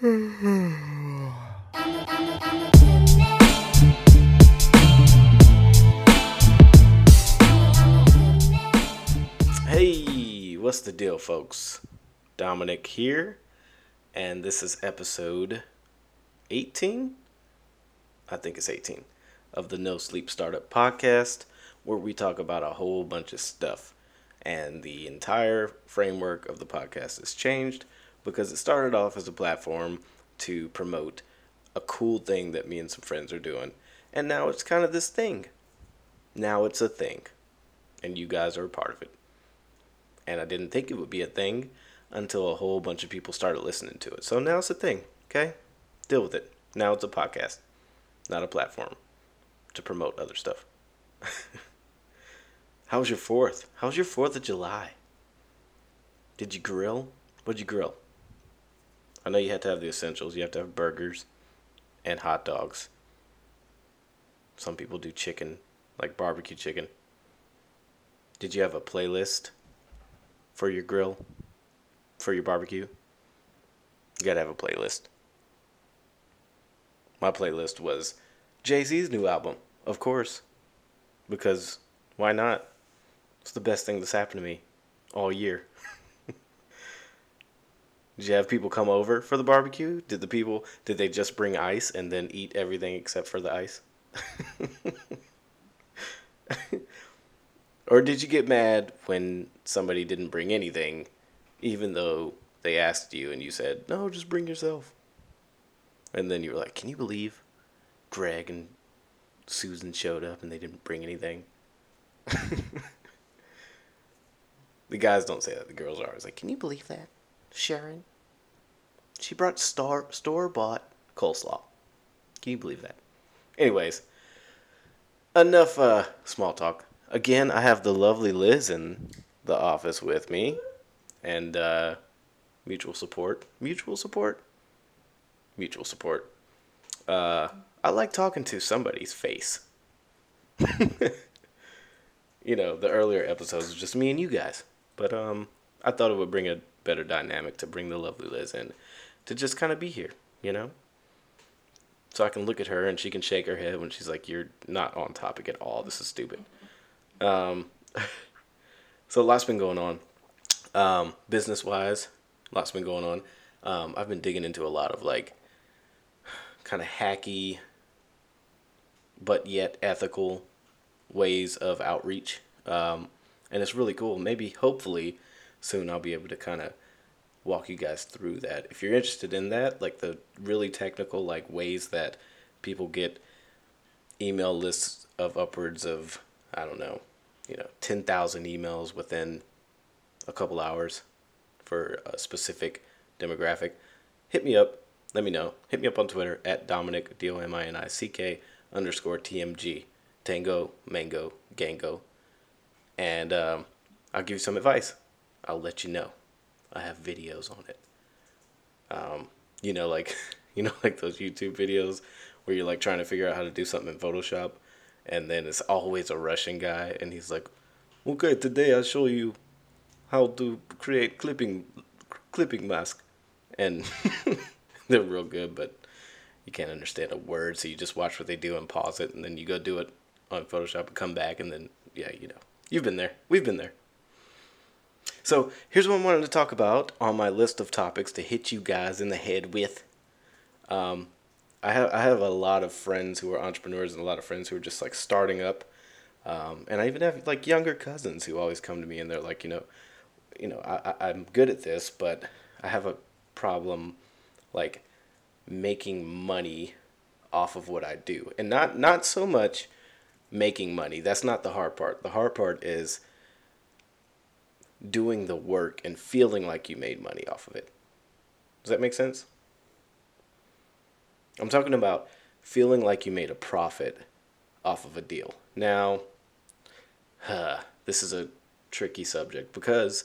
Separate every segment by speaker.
Speaker 1: Hey, what's the deal, folks? Dominick here, and this is episode 18. I think it's 18 of the No Sleep Startup podcast, where we talk about a whole bunch of stuff. And the entire framework of the podcast has changed because it started off as a platform to promote a cool thing that me and some friends are doing. And now it's kind of this thing. Now it's a thing. And you guys are a part of it. And I didn't think it would be a thing until a whole bunch of people started listening to it. So now it's a thing, okay? Deal with it. Now it's a podcast, not a platform to promote other stuff. How was your 4th? How was your 4th of July? Did you grill? What'd you grill? I know you had to have the essentials. You have to have burgers and hot dogs. Some people do chicken, like barbecue chicken. Did you have a playlist for your grill? For your barbecue? You gotta have a playlist. My playlist was Jay Z's new album, of course. Because why not? It's the best thing that's happened to me all year. Did you have people come over for the barbecue? Did the people did they just bring ice and then eat everything except for the ice? or did you get mad when somebody didn't bring anything even though they asked you and you said, "No, just bring yourself." And then you were like, "Can you believe Greg and Susan showed up and they didn't bring anything?" the guys don't say that. The girls are like, "Can you believe that?" Sharon. She brought star store bought coleslaw. Can you believe that? Anyways, enough uh, small talk. Again, I have the lovely Liz in the office with me, and uh, mutual support. Mutual support. Mutual support. Uh, I like talking to somebody's face. you know, the earlier episodes was just me and you guys, but um, I thought it would bring a better dynamic to bring the lovely Liz in to just kind of be here, you know? So I can look at her and she can shake her head when she's like, You're not on topic at all. This is stupid. Um, so lots been going on. Um, business wise, lots been going on. Um, I've been digging into a lot of like kind of hacky, but yet ethical ways of outreach. Um, and it's really cool. Maybe, hopefully, soon I'll be able to kind of walk you guys through that. If you're interested in that, like the really technical like ways that people get email lists of upwards of I don't know, you know, 10,000 emails within a couple hours for a specific demographic, hit me up. Let me know. Hit me up on Twitter at Dominick D O M I N I C K underscore TMG Tango Mango Gango, and um, I'll give you some advice. I'll let you know. I have videos on it. Um, you know, like you know, like those YouTube videos where you're like trying to figure out how to do something in Photoshop, and then it's always a Russian guy, and he's like, "Okay, today I'll show you how to create clipping clipping mask," and they're real good, but you can't understand a word, so you just watch what they do and pause it, and then you go do it on Photoshop and come back, and then yeah, you know, you've been there, we've been there. So here's what I wanted to talk about on my list of topics to hit you guys in the head with. Um, I have I have a lot of friends who are entrepreneurs and a lot of friends who are just like starting up, um, and I even have like younger cousins who always come to me and they're like, you know, you know, I, I I'm good at this, but I have a problem, like, making money off of what I do, and not not so much making money. That's not the hard part. The hard part is doing the work and feeling like you made money off of it. Does that make sense? I'm talking about feeling like you made a profit off of a deal. Now, uh, this is a tricky subject because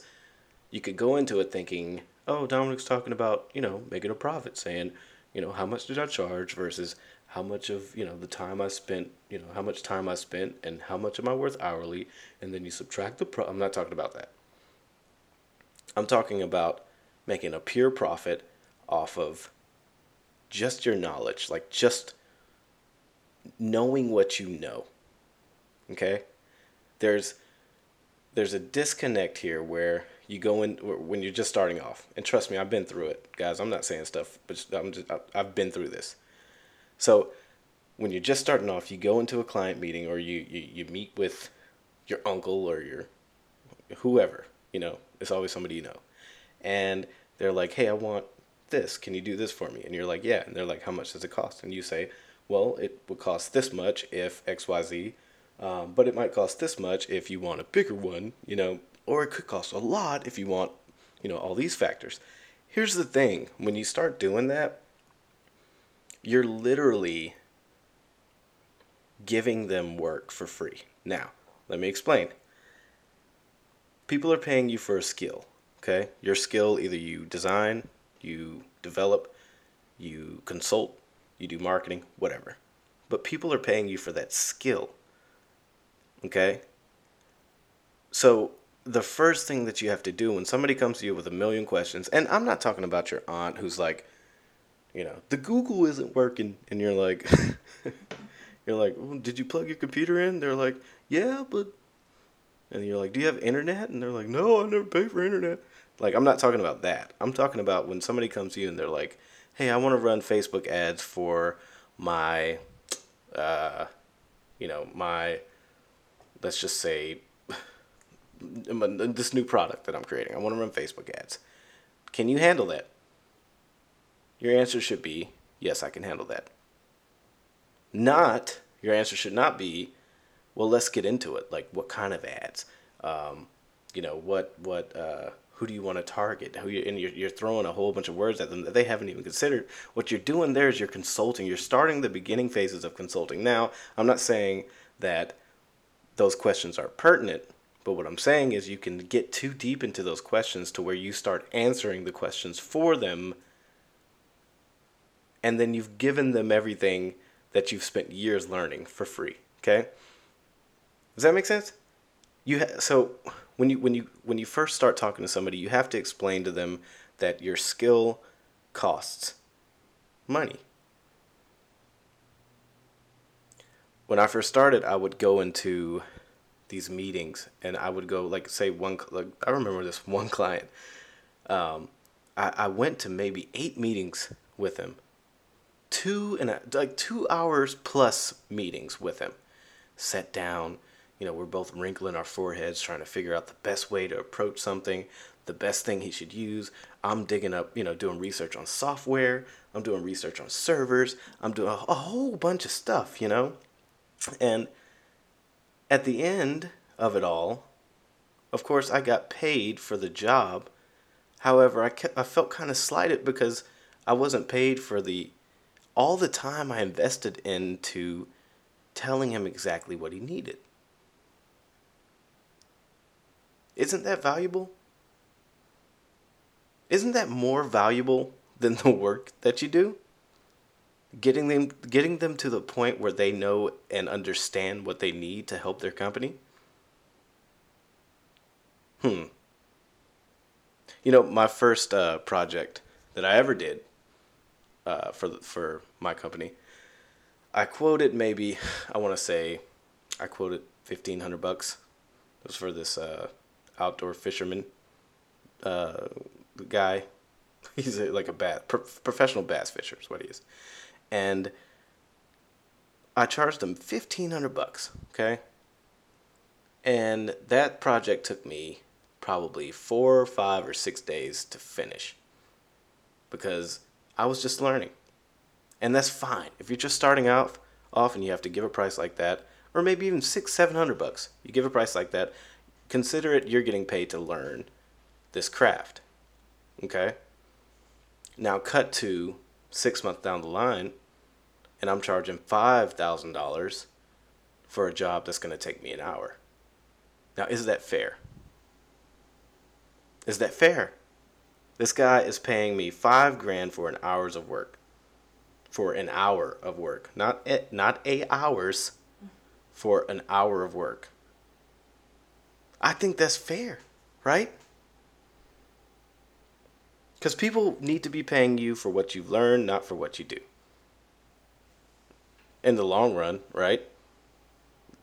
Speaker 1: you could go into it thinking, oh, Dominick's talking about, you know, making a profit, saying, you know, how much did I charge versus how much of, you know, the time I spent, you know, how much time I spent and how much am I worth hourly, and then you subtract the pro I'm not talking about that. I'm talking about making a pure profit off of just your knowledge, like just knowing what you know. Okay? There's there's a disconnect here where you go in when you're just starting off. And trust me, I've been through it. Guys, I'm not saying stuff, but I'm just I've been through this. So, when you're just starting off, you go into a client meeting or you you, you meet with your uncle or your whoever, you know, it's always somebody you know. And they're like, "Hey, I want this. Can you do this for me?" And you're like, "Yeah." And they're like, "How much does it cost?" And you say, "Well, it would cost this much if XYZ." Um, but it might cost this much if you want a bigger one, you know, or it could cost a lot if you want, you know, all these factors. Here's the thing when you start doing that, you're literally giving them work for free. Now, let me explain. People are paying you for a skill, okay? Your skill, either you design, you develop, you consult, you do marketing, whatever. But people are paying you for that skill. Okay? So, the first thing that you have to do when somebody comes to you with a million questions, and I'm not talking about your aunt who's like, you know, the Google isn't working, and you're like, you're like, well, did you plug your computer in? They're like, yeah, but, and you're like, do you have internet? And they're like, no, I never pay for internet. Like, I'm not talking about that. I'm talking about when somebody comes to you and they're like, hey, I want to run Facebook ads for my, uh, you know, my let's just say this new product that I'm creating. I want to run Facebook ads. Can you handle that? Your answer should be yes, I can handle that. Not your answer should not be well. Let's get into it. Like what kind of ads? Um, you know what what uh, who do you want to target? Who you, and you're, you're throwing a whole bunch of words at them that they haven't even considered. What you're doing there is you're consulting. You're starting the beginning phases of consulting. Now, I'm not saying that those questions are pertinent. But what I'm saying is you can get too deep into those questions to where you start answering the questions for them. And then you've given them everything that you've spent years learning for free. Okay? Does that make sense? You ha- so when you when you when you first start talking to somebody, you have to explain to them that your skill costs money. when I first started, I would go into these meetings and I would go like say one like I remember this one client. Um, I, I went to maybe eight meetings with him, two and a, like two hours plus meetings with him. Sat down, you know, we're both wrinkling our foreheads trying to figure out the best way to approach something, the best thing he should use. I'm digging up, you know, doing research on software. I'm doing research on servers. I'm doing a, a whole bunch of stuff, you know. And at the end of it all, of course, I got paid for the job. However, I, kept, I felt kind of slighted because I wasn't paid for the all the time I invested into telling him exactly what he needed. Isn't that valuable? Isn't that more valuable than the work that you do? getting them getting them to the point where they know and understand what they need to help their company hmm you know my first uh, project that i ever did uh, for for my company i quoted maybe i want to say i quoted 1500 bucks it was for this uh, outdoor fisherman uh, guy he's a, like a bass pro- professional bass fisher is what he is and I charged him fifteen hundred bucks. Okay, and that project took me probably four or five or six days to finish because I was just learning, and that's fine if you're just starting out off and you have to give a price like that, or maybe even six, seven hundred bucks. You give a price like that, consider it you're getting paid to learn this craft. Okay. Now cut to six months down the line, and I'm charging $5,000 for a job that's going to take me an hour. Now, is that fair? Is that fair? This guy is paying me five grand for an hours of work. For an hour of work. Not a, not eight hours, for an hour of work. I think that's fair, right? Because people need to be paying you for what you've learned, not for what you do. In the long run, right?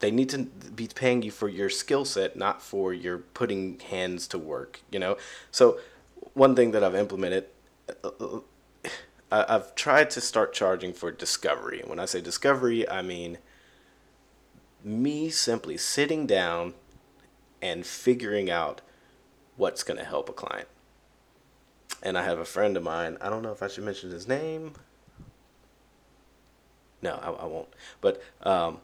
Speaker 1: They need to be paying you for your skill set, not for your putting hands to work, you know? So, one thing that I've implemented, uh, uh, I've tried to start charging for discovery. And when I say discovery, I mean me simply sitting down and figuring out what's going to help a client. And I have a friend of mine, I don't know if I should mention his name. No, I, I won't. But um,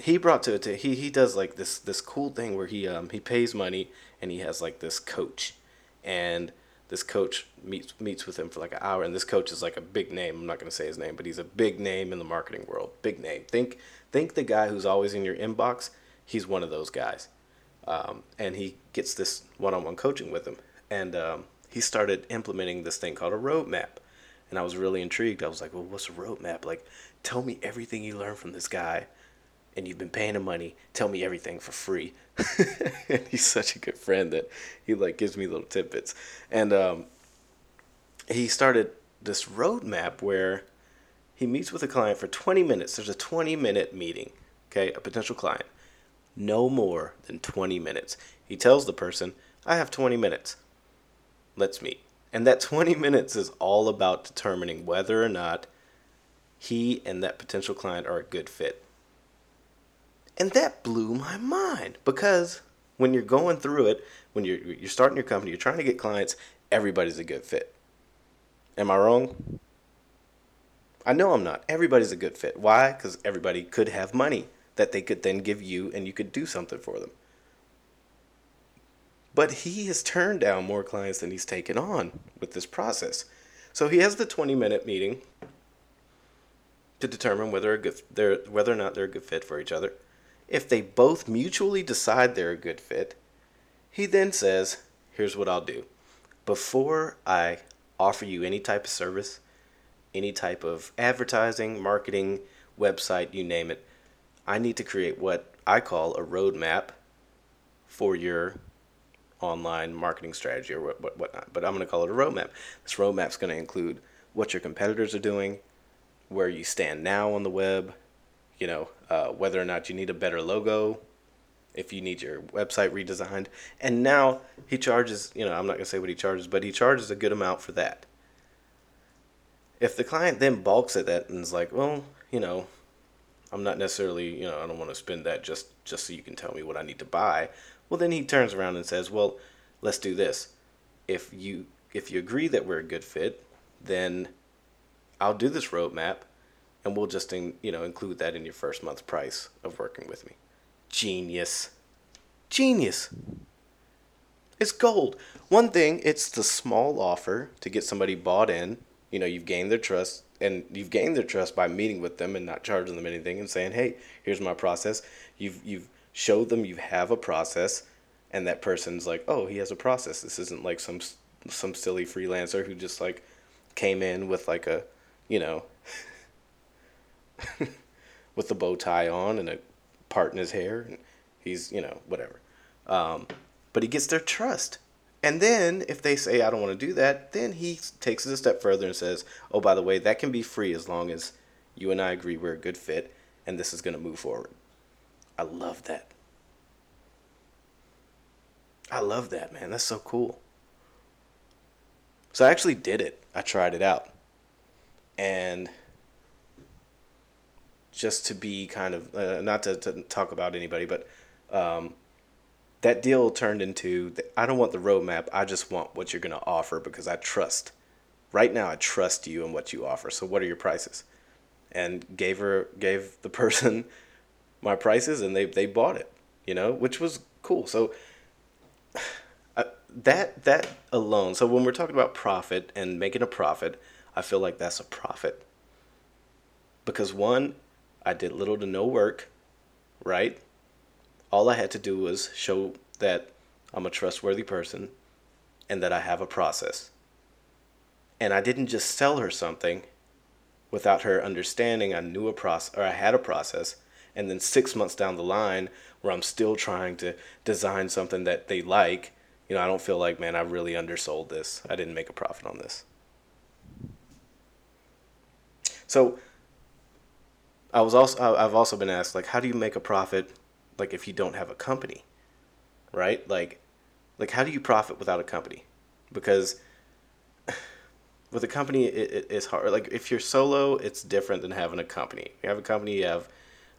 Speaker 1: he brought to it he he does like this this cool thing where he um he pays money and he has like this coach and this coach meets meets with him for like an hour and this coach is like a big name i'm not going to say his name but he's a big name in the marketing world big name think think the guy who's always in your inbox he's one of those guys um, and he gets this one-on-one coaching with him. And um, he started implementing this thing called a roadmap. And i was really intrigued. I was like well what's a roadmap? Like tell me everything you learned from this guy. And you've been paying him money. Tell me everything for free. And he's such a good friend that he like gives me little tidbits. And um, he started this roadmap where he meets with a client for 20 minutes. There's a 20 minute meeting okay? A potential client no more than 20 minutes he tells the person i have 20 minutes let's meet and that 20 minutes is all about determining whether or not he and that potential client are a good fit and that blew my mind because when you're going through it, when you're you're starting your company, you're trying to get clients, everybody's a good fit. Am I wrong? I know I'm not. Everybody's a good fit. Why? Cuz everybody could have money that they could then give you and you could do something for them. But he has turned down more clients than he's taken on with this process. So he has the 20 minute meeting to determine whether good, they're, whether or not they're a good fit for each other. If they both mutually decide they're a good fit, he then says, Here's what I'll do. Before I offer you any type of service, any type of advertising, marketing, website, you name it, I need to create what I call a roadmap for your online marketing strategy or what, what whatnot. But I'm going to call it a roadmap. This roadmap is going to include what your competitors are doing, where you stand now on the web, you know, uh, whether or not you need a better logo, if you need your website redesigned. And now he charges, you know, I'm not going to say what he charges, but he charges a good amount for that. If the client then balks at that and is like, well, you know, I'm not necessarily, you know, I don't want to spend that just just so you can tell me what I need to buy. Well, then he turns around and says, "Well, let's do this. If you if you agree that we're a good fit, then I'll do this roadmap and we'll just in, you know include that in your first month's price of working with me. Genius. Genius. It's gold. One thing, it's the small offer to get somebody bought in. You know, you've gained their trust and you've gained their trust by meeting with them and not charging them anything and saying, "Hey, here's my process." You've you've showed them you have a process and that person's like, "Oh, he has a process. This isn't like some some silly freelancer who just like came in with like a, you know, with the bow tie on and a part in his hair, and he's you know whatever. Um, but he gets their trust, and then if they say I don't want to do that, then he takes it a step further and says, "Oh, by the way, that can be free as long as you and I agree we're a good fit, and this is going to move forward." I love that. I love that, man. That's so cool. So I actually did it. I tried it out. And just to be kind of uh, not to, to talk about anybody, but um, that deal turned into the, I don't want the roadmap. I just want what you're going to offer because I trust. Right now, I trust you and what you offer. So, what are your prices? And gave her gave the person my prices, and they they bought it. You know, which was cool. So. Uh, that that alone. So when we're talking about profit and making a profit, I feel like that's a profit. Because one, I did little to no work, right? All I had to do was show that I'm a trustworthy person and that I have a process. And I didn't just sell her something without her understanding I knew a process or I had a process. And then six months down the line, where I'm still trying to design something that they like you know, I don't feel like, man, I really undersold this. I didn't make a profit on this. So I was also I've also been asked like how do you make a profit like if you don't have a company? Right? Like like how do you profit without a company? Because with a company it, it, it's hard like if you're solo it's different than having a company. You have a company you have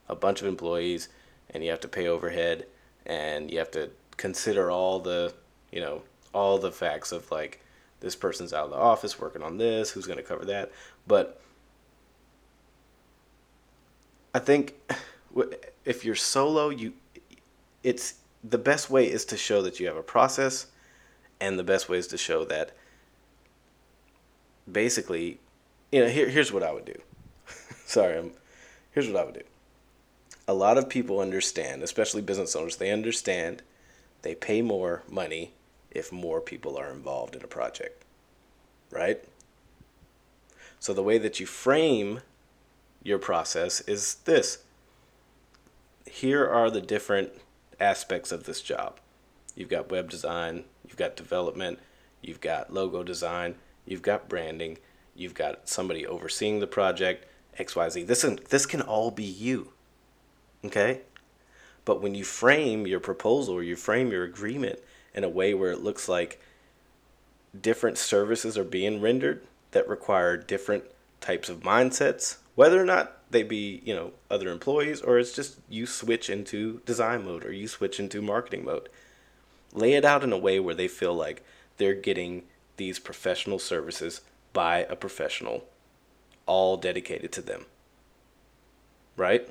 Speaker 1: a bunch of employees and you have to pay overhead and you have to consider all the, you know, all the facts of like this person's out of the office working on this, who's going to cover that. But I think if you're solo, you it's the best way is to show that you have a process and the best way is to show that basically you know here, here's what I would do. Sorry, I'm here's what I would do. A lot of people understand, especially business owners, they understand they pay more money if more people are involved in a project. Right? So the way that you frame your process is this here are the different aspects of this job. You've got web design, you've got development, you've got logo design, you've got branding, you've got somebody overseeing the project, XYZ. This, this can all be you. Okay? But when you frame your proposal or you frame your agreement in a way where it looks like different services are being rendered that require different types of mindsets, whether or not they be, you know, other employees or it's just you switch into design mode or you switch into marketing mode. Lay it out in a way where they feel like they're getting these professional services by a professional, all dedicated to them. Right?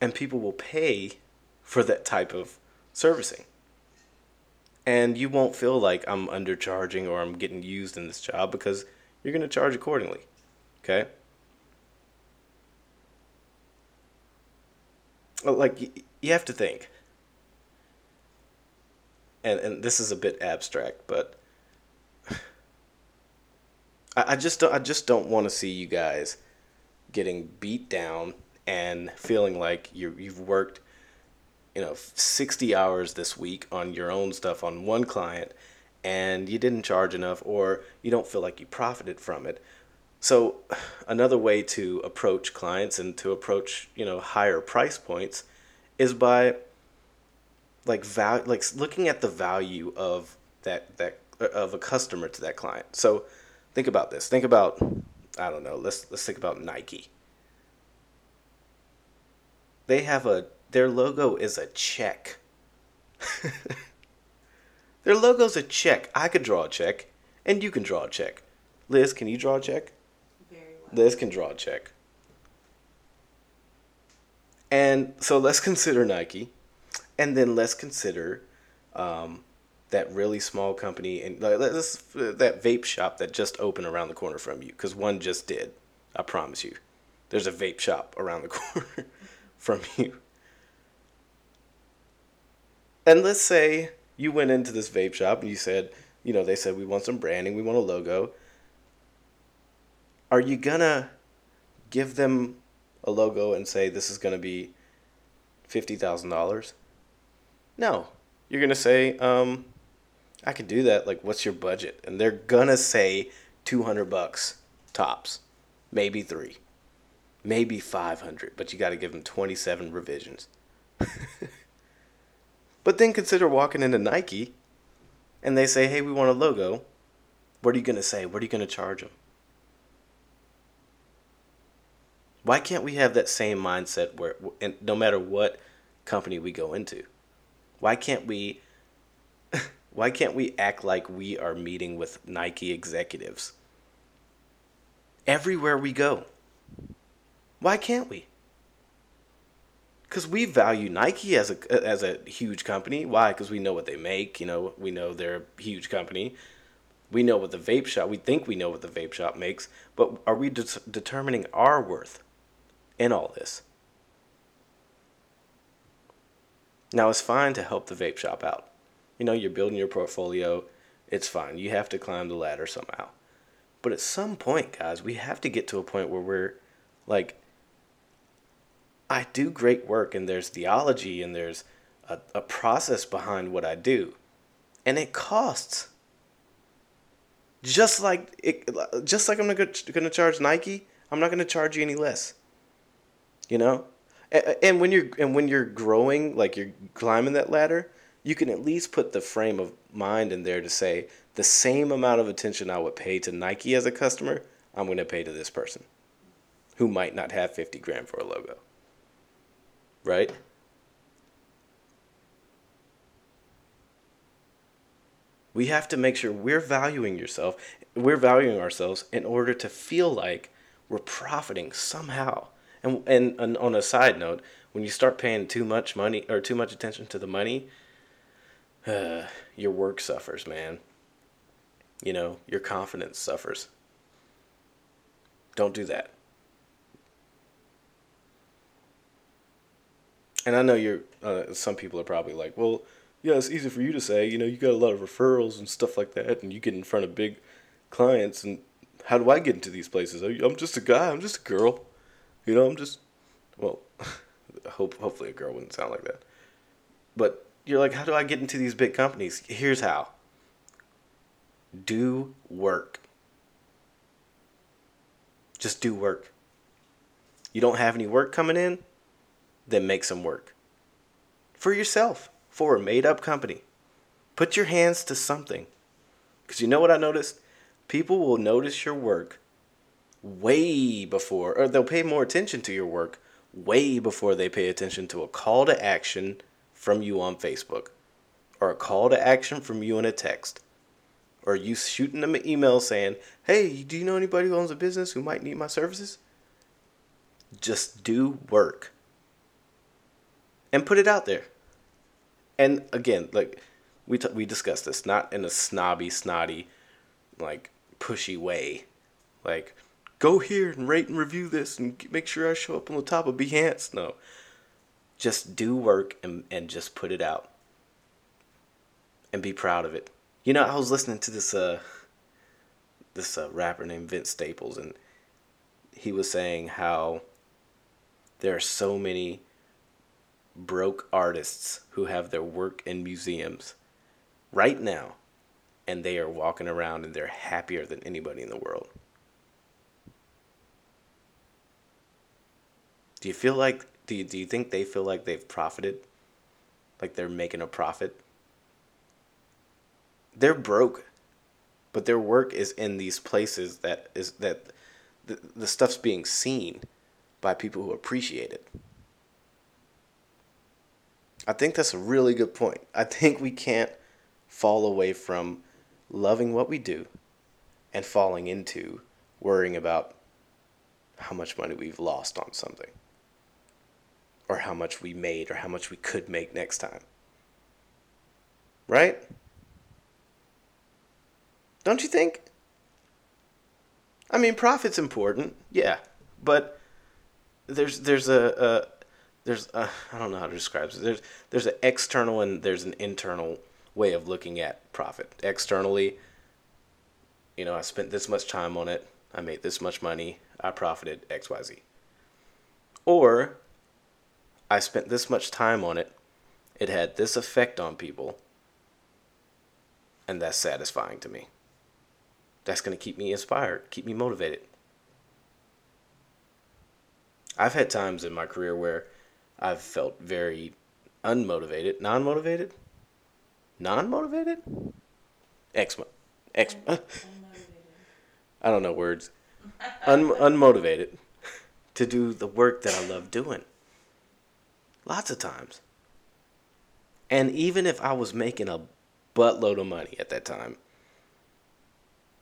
Speaker 1: And people will pay for that type of servicing. And you won't feel like I'm undercharging or I'm getting used in this job because you're going to charge accordingly. Okay? Oh, like, you have to think. And, and this is a bit abstract, but I, I just don't, I just don't want to see you guys getting beat down and feeling like you you've worked you know 60 hours this week on your own stuff on one client and you didn't charge enough or you don't feel like you profited from it so another way to approach clients and to approach you know higher price points is by like value like looking at the value of that that uh, of a customer to that client so think about this think about i don't know let's let's think about nike they have a their logo is a check. their logo's a check. I could draw a check, and you can draw a check. Liz, can you draw a check? Liz can draw a check. And so let's consider Nike, and then let's consider um, that really small company and let's, that vape shop that just opened around the corner from you, because one just did. I promise you, there's a vape shop around the corner from you. And let's say you went into this vape shop and you said, you know, they said, we want some branding, we want a logo. Are you gonna give them a logo and say this is gonna be $50,000? No. You're gonna say, um, I can do that. Like, what's your budget? And they're gonna say 200 bucks tops, maybe three maybe 500, but you got to give them 27 revisions. but then consider walking into Nike and they say, hey, we want a logo. What are you to say? What are you to charge them? Why can't we have that same mindset where, and no matter what company we go into, why can't we, why can't we act like we are meeting with Nike executives everywhere we go? Why can't we? Because we value Nike as a as a huge company. Why? Because we know what they make. You know, we know they're a huge company. We know what the vape shop. We think we know what the vape shop makes, but are we de- determining our worth in all this? Now it's fine to help the vape shop out. You know, you're building your portfolio. It's fine. You have to climb the ladder somehow. But at some point, guys, we have to get to a point where we're like I do great work, and there's theology, and there's a, a process behind what I do. And it costs. Just like it, just like I'm gonna gonna charge Nike, I'm not gonna charge you any less. You know, and, and when you're and when you're growing, like you're climbing that ladder, you can at least put the frame of mind in there to say the same amount of attention I would pay to Nike as a customer, I'm gonna pay to this person, who might not have fifty grand for a logo. Right. We have to make sure we're valuing yourself, we're valuing ourselves in order to feel like we're profiting somehow. And, and, and on a side note, when you start paying too much money or too much attention to the money, uh, your work suffers, man. You know, your confidence suffers. Don't do that. And I know you're. Uh, some people are probably like, "Well, yeah, it's easy for you to say. You know, you got a lot of referrals and stuff like that, and you get in front of big clients. And how do I get into these places? I'm just a guy. I'm just a girl. You know, I'm just. Well, hope hopefully a girl wouldn't sound like that. But you're like, how do I get into these big companies? Here's how. Do work. Just do work. You don't have any work coming in? Then make some work. For yourself for a made up company. Put your hands to something. Because you know what I noticed? People will notice your work way before, or they'll pay more attention to your work way before they pay attention to a call to action from you on Facebook, or a call to action from you in a text, or you shooting them an email saying, Hey, do you know anybody who owns a business who might need my services? Just do work and put it out there and again, like we t- we discussed this, not in a snobby, snotty, like pushy way, like go here and rate and review this and make sure I show up on the top of Behance. No, just do work and and just put it out, and be proud of it. You know, I was listening to this uh this uh, rapper named Vince Staples, and he was saying how there are so many broke artists who have their work in museums right now and they are walking around and they're happier than anybody in the world. Do you feel like do you, do you think they feel like they've profited? Like they're making a profit? They're broke, but their work is in these places that is that the, the stuff's being seen by people who appreciate it. I think that's a really good point. I think we can't fall away from loving what we do and falling into worrying about how much money we've lost on something or how much we made or how much we could make next time. Right? Don't you think? I mean, profit's important, yeah, but there's there's a, there's uh, I don't know how to describe it. There's there's an external and there's an internal way of looking at profit. Externally, you know, I spent this much time on it. I made this much money. I profited XYZ. Or I spent this much time on it. It had this effect on people. And that's satisfying to me. That's going to keep me inspired, keep me motivated. I've had times in my career where I've felt very unmotivated, non motivated, non motivated, ex. I don't know words. Un- unmotivated to do the work that I love doing. Lots of times. And even if I was making a buttload of money at that time,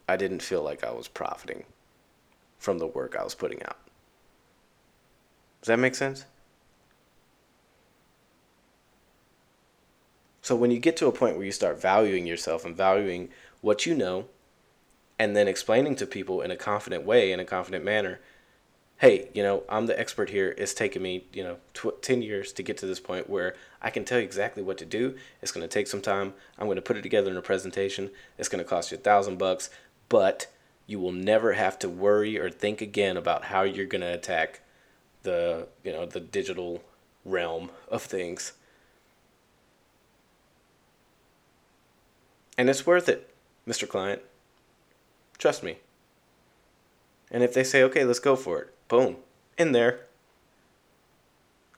Speaker 1: I didn't feel like I was profiting from the work I was putting out. Does that make sense? So when you get to a point where you start valuing yourself and valuing what you know, and then explaining to people in a confident way, in a confident manner, hey, you know, I'm the expert here. It's taken me, you know, tw- 10 years to get to this point where I can tell you exactly what to do. It's going to take some time. I'm going to put it together in a presentation. It's going to cost you a thousand bucks, but you will never have to worry or think again about how you're going to attack the, you know, the digital realm of things And it's worth it, Mr. Client. Trust me. And if they say, okay, let's go for it, boom, in there.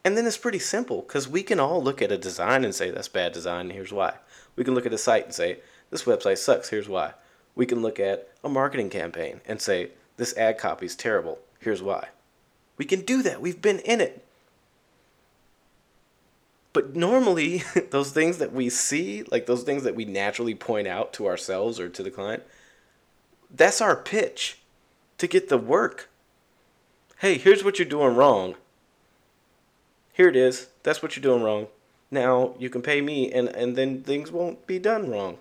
Speaker 1: And then it's pretty simple because we can all look at a design and say, that's bad design, here's why. We can look at a site and say, this website sucks, here's why. We can look at a marketing campaign and say, this ad copy is terrible, here's why. We can do that, we've been in it. But normally, those things that we see, like those things that we naturally point out to ourselves or to the client, that's our pitch to get the work. Hey, here's what you're doing wrong. Here it is. That's what you're doing wrong. Now you can pay me and, and then things won't be done wrong.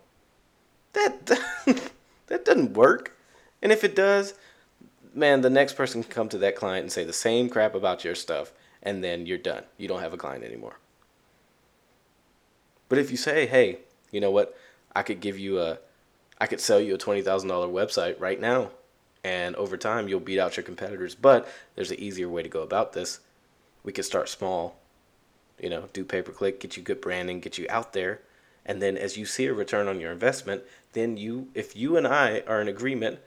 Speaker 1: That that doesn't work. And if it does, man, the next person can come to that client and say the same crap about your stuff and then you're done. You don't have a client anymore. But if you say, hey, you know what? I could give you a, I could sell you a $20,000 website right now. And over time, you'll beat out your competitors. But there's an easier way to go about this. We could start small, you know, do pay per click, get you good branding, get you out there. And then as you see a return on your investment, then you, if you and I are in agreement,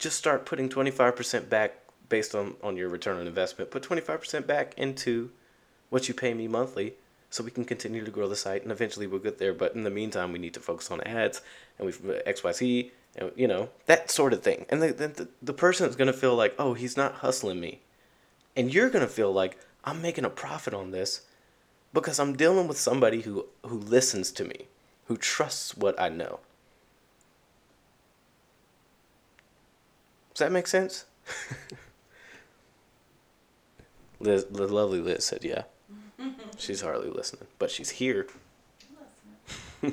Speaker 1: just start putting 25% back based on, on your return on investment. Put 25% back into what you pay me monthly so we can continue to grow the site and eventually we'll get there but in the meantime we need to focus on ads and we've uh, xyz and you know that sort of thing. And the, the, the person is going to feel like oh he's not hustling me. And you're going to feel like i'm making a profit on this because i'm dealing with somebody who who listens to me who trusts what i know. Does that make sense? Liz, the lovely liz said yeah. She's hardly listening, but she's here.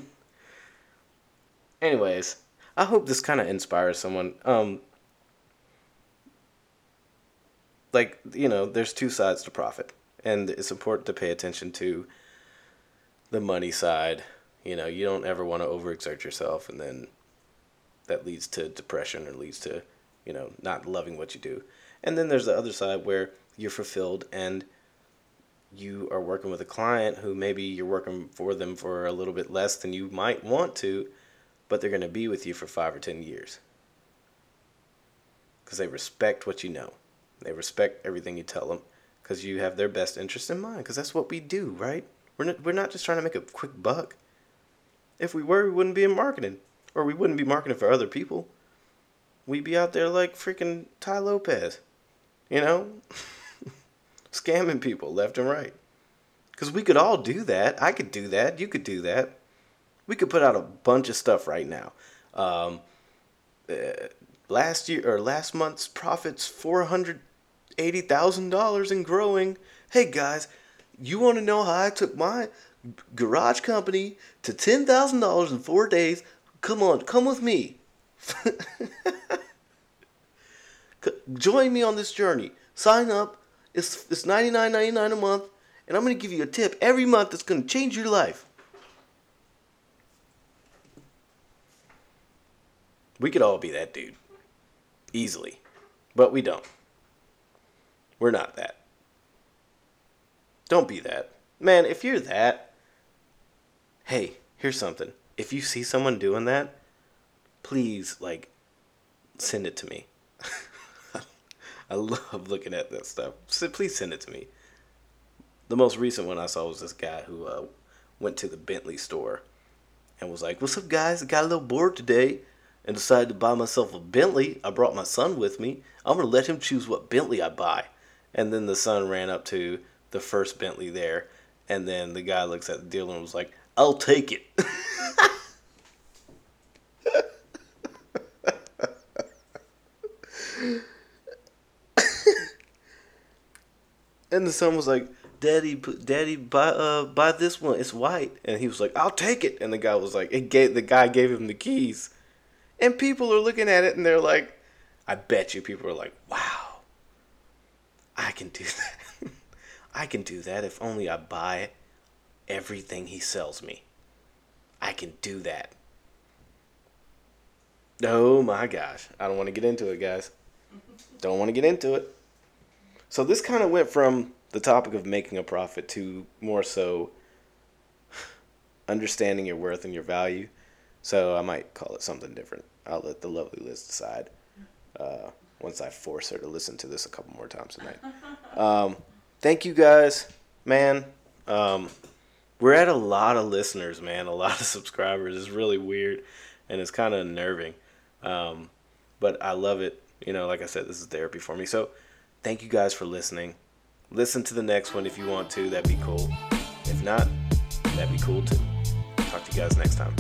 Speaker 1: Anyways, I hope this kind of inspires someone. Um, like you know, there's two sides to profit, and it's important to pay attention to the money side. You know, you don't ever want to overexert yourself, and then that leads to depression or leads to you know not loving what you do. And then there's the other side where you're fulfilled and you are working with a client who maybe you're working for them for a little bit less than you might want to, but they're going to be with you for five or 10 years. Because they respect what you know, they respect everything you tell them because you have their best interest in mind. Because that's what we do, right? We're not, we're not just trying to make a quick buck. If we were, we wouldn't be in marketing, or we wouldn't be marketing for other people. We'd be out there like freaking Tai Lopez, you know? scamming people left and right. Because we could all do that. I could do that. You could do that. We could put out a bunch of stuff right now. Um, uh, last year or last month's profits four hundred eighty thousand dollars and growing. Hey guys, you want to know how I took my garage company to ten thousand dollars in four days? Come on, come with me. Join me on this journey. Sign up it's it's ninety nine ninety nine a month, and I'm gonna give you a tip every month that's gonna change your life. We could all be that dude. Easily. But we don't. We're not that. Don't be that. Man, if you're that, hey, here's something. If you see someone doing that, please, like, send it to me. I love looking at that stuff. So please send it to me. The most recent one I saw was this guy who uh, went to the Bentley store and was like, "What's up, guys? Got a little bored today." And decided to buy myself a Bentley. I brought my son with me. I'm going to let him choose what Bentley I buy. And then the son ran up to the first Bentley there. And then the guy looks at the dealer and was like, I'll take it. And the son was like, "Daddy, Daddy, buy uh buy this one. It's white." And he was like, "I'll take it." And the guy was like, "It gave the guy gave him the keys." And people are looking at it and they're like, "I bet you people are like, wow, I can do that. I can do that if only I buy everything he sells me. I can do that." Oh my gosh, I don't want to get into it, guys. Don't want to get into it. So this kind of went from the topic of making a profit to more so understanding your worth and your value. So I might call it something different. I'll let the lovely Liz decide. Uh, once I force her to listen to this a couple more times tonight. Um, thank you guys, man. Um, we're at a lot of listeners, man. A lot of subscribers. It's really weird, and it's kind of unnerving. Um, but I love it. You know, like I said, this is therapy for me. So, thank you guys for listening. Listen to the next one if you want to. That'd be cool. If not, that'd be cool too. Talk to you guys next time.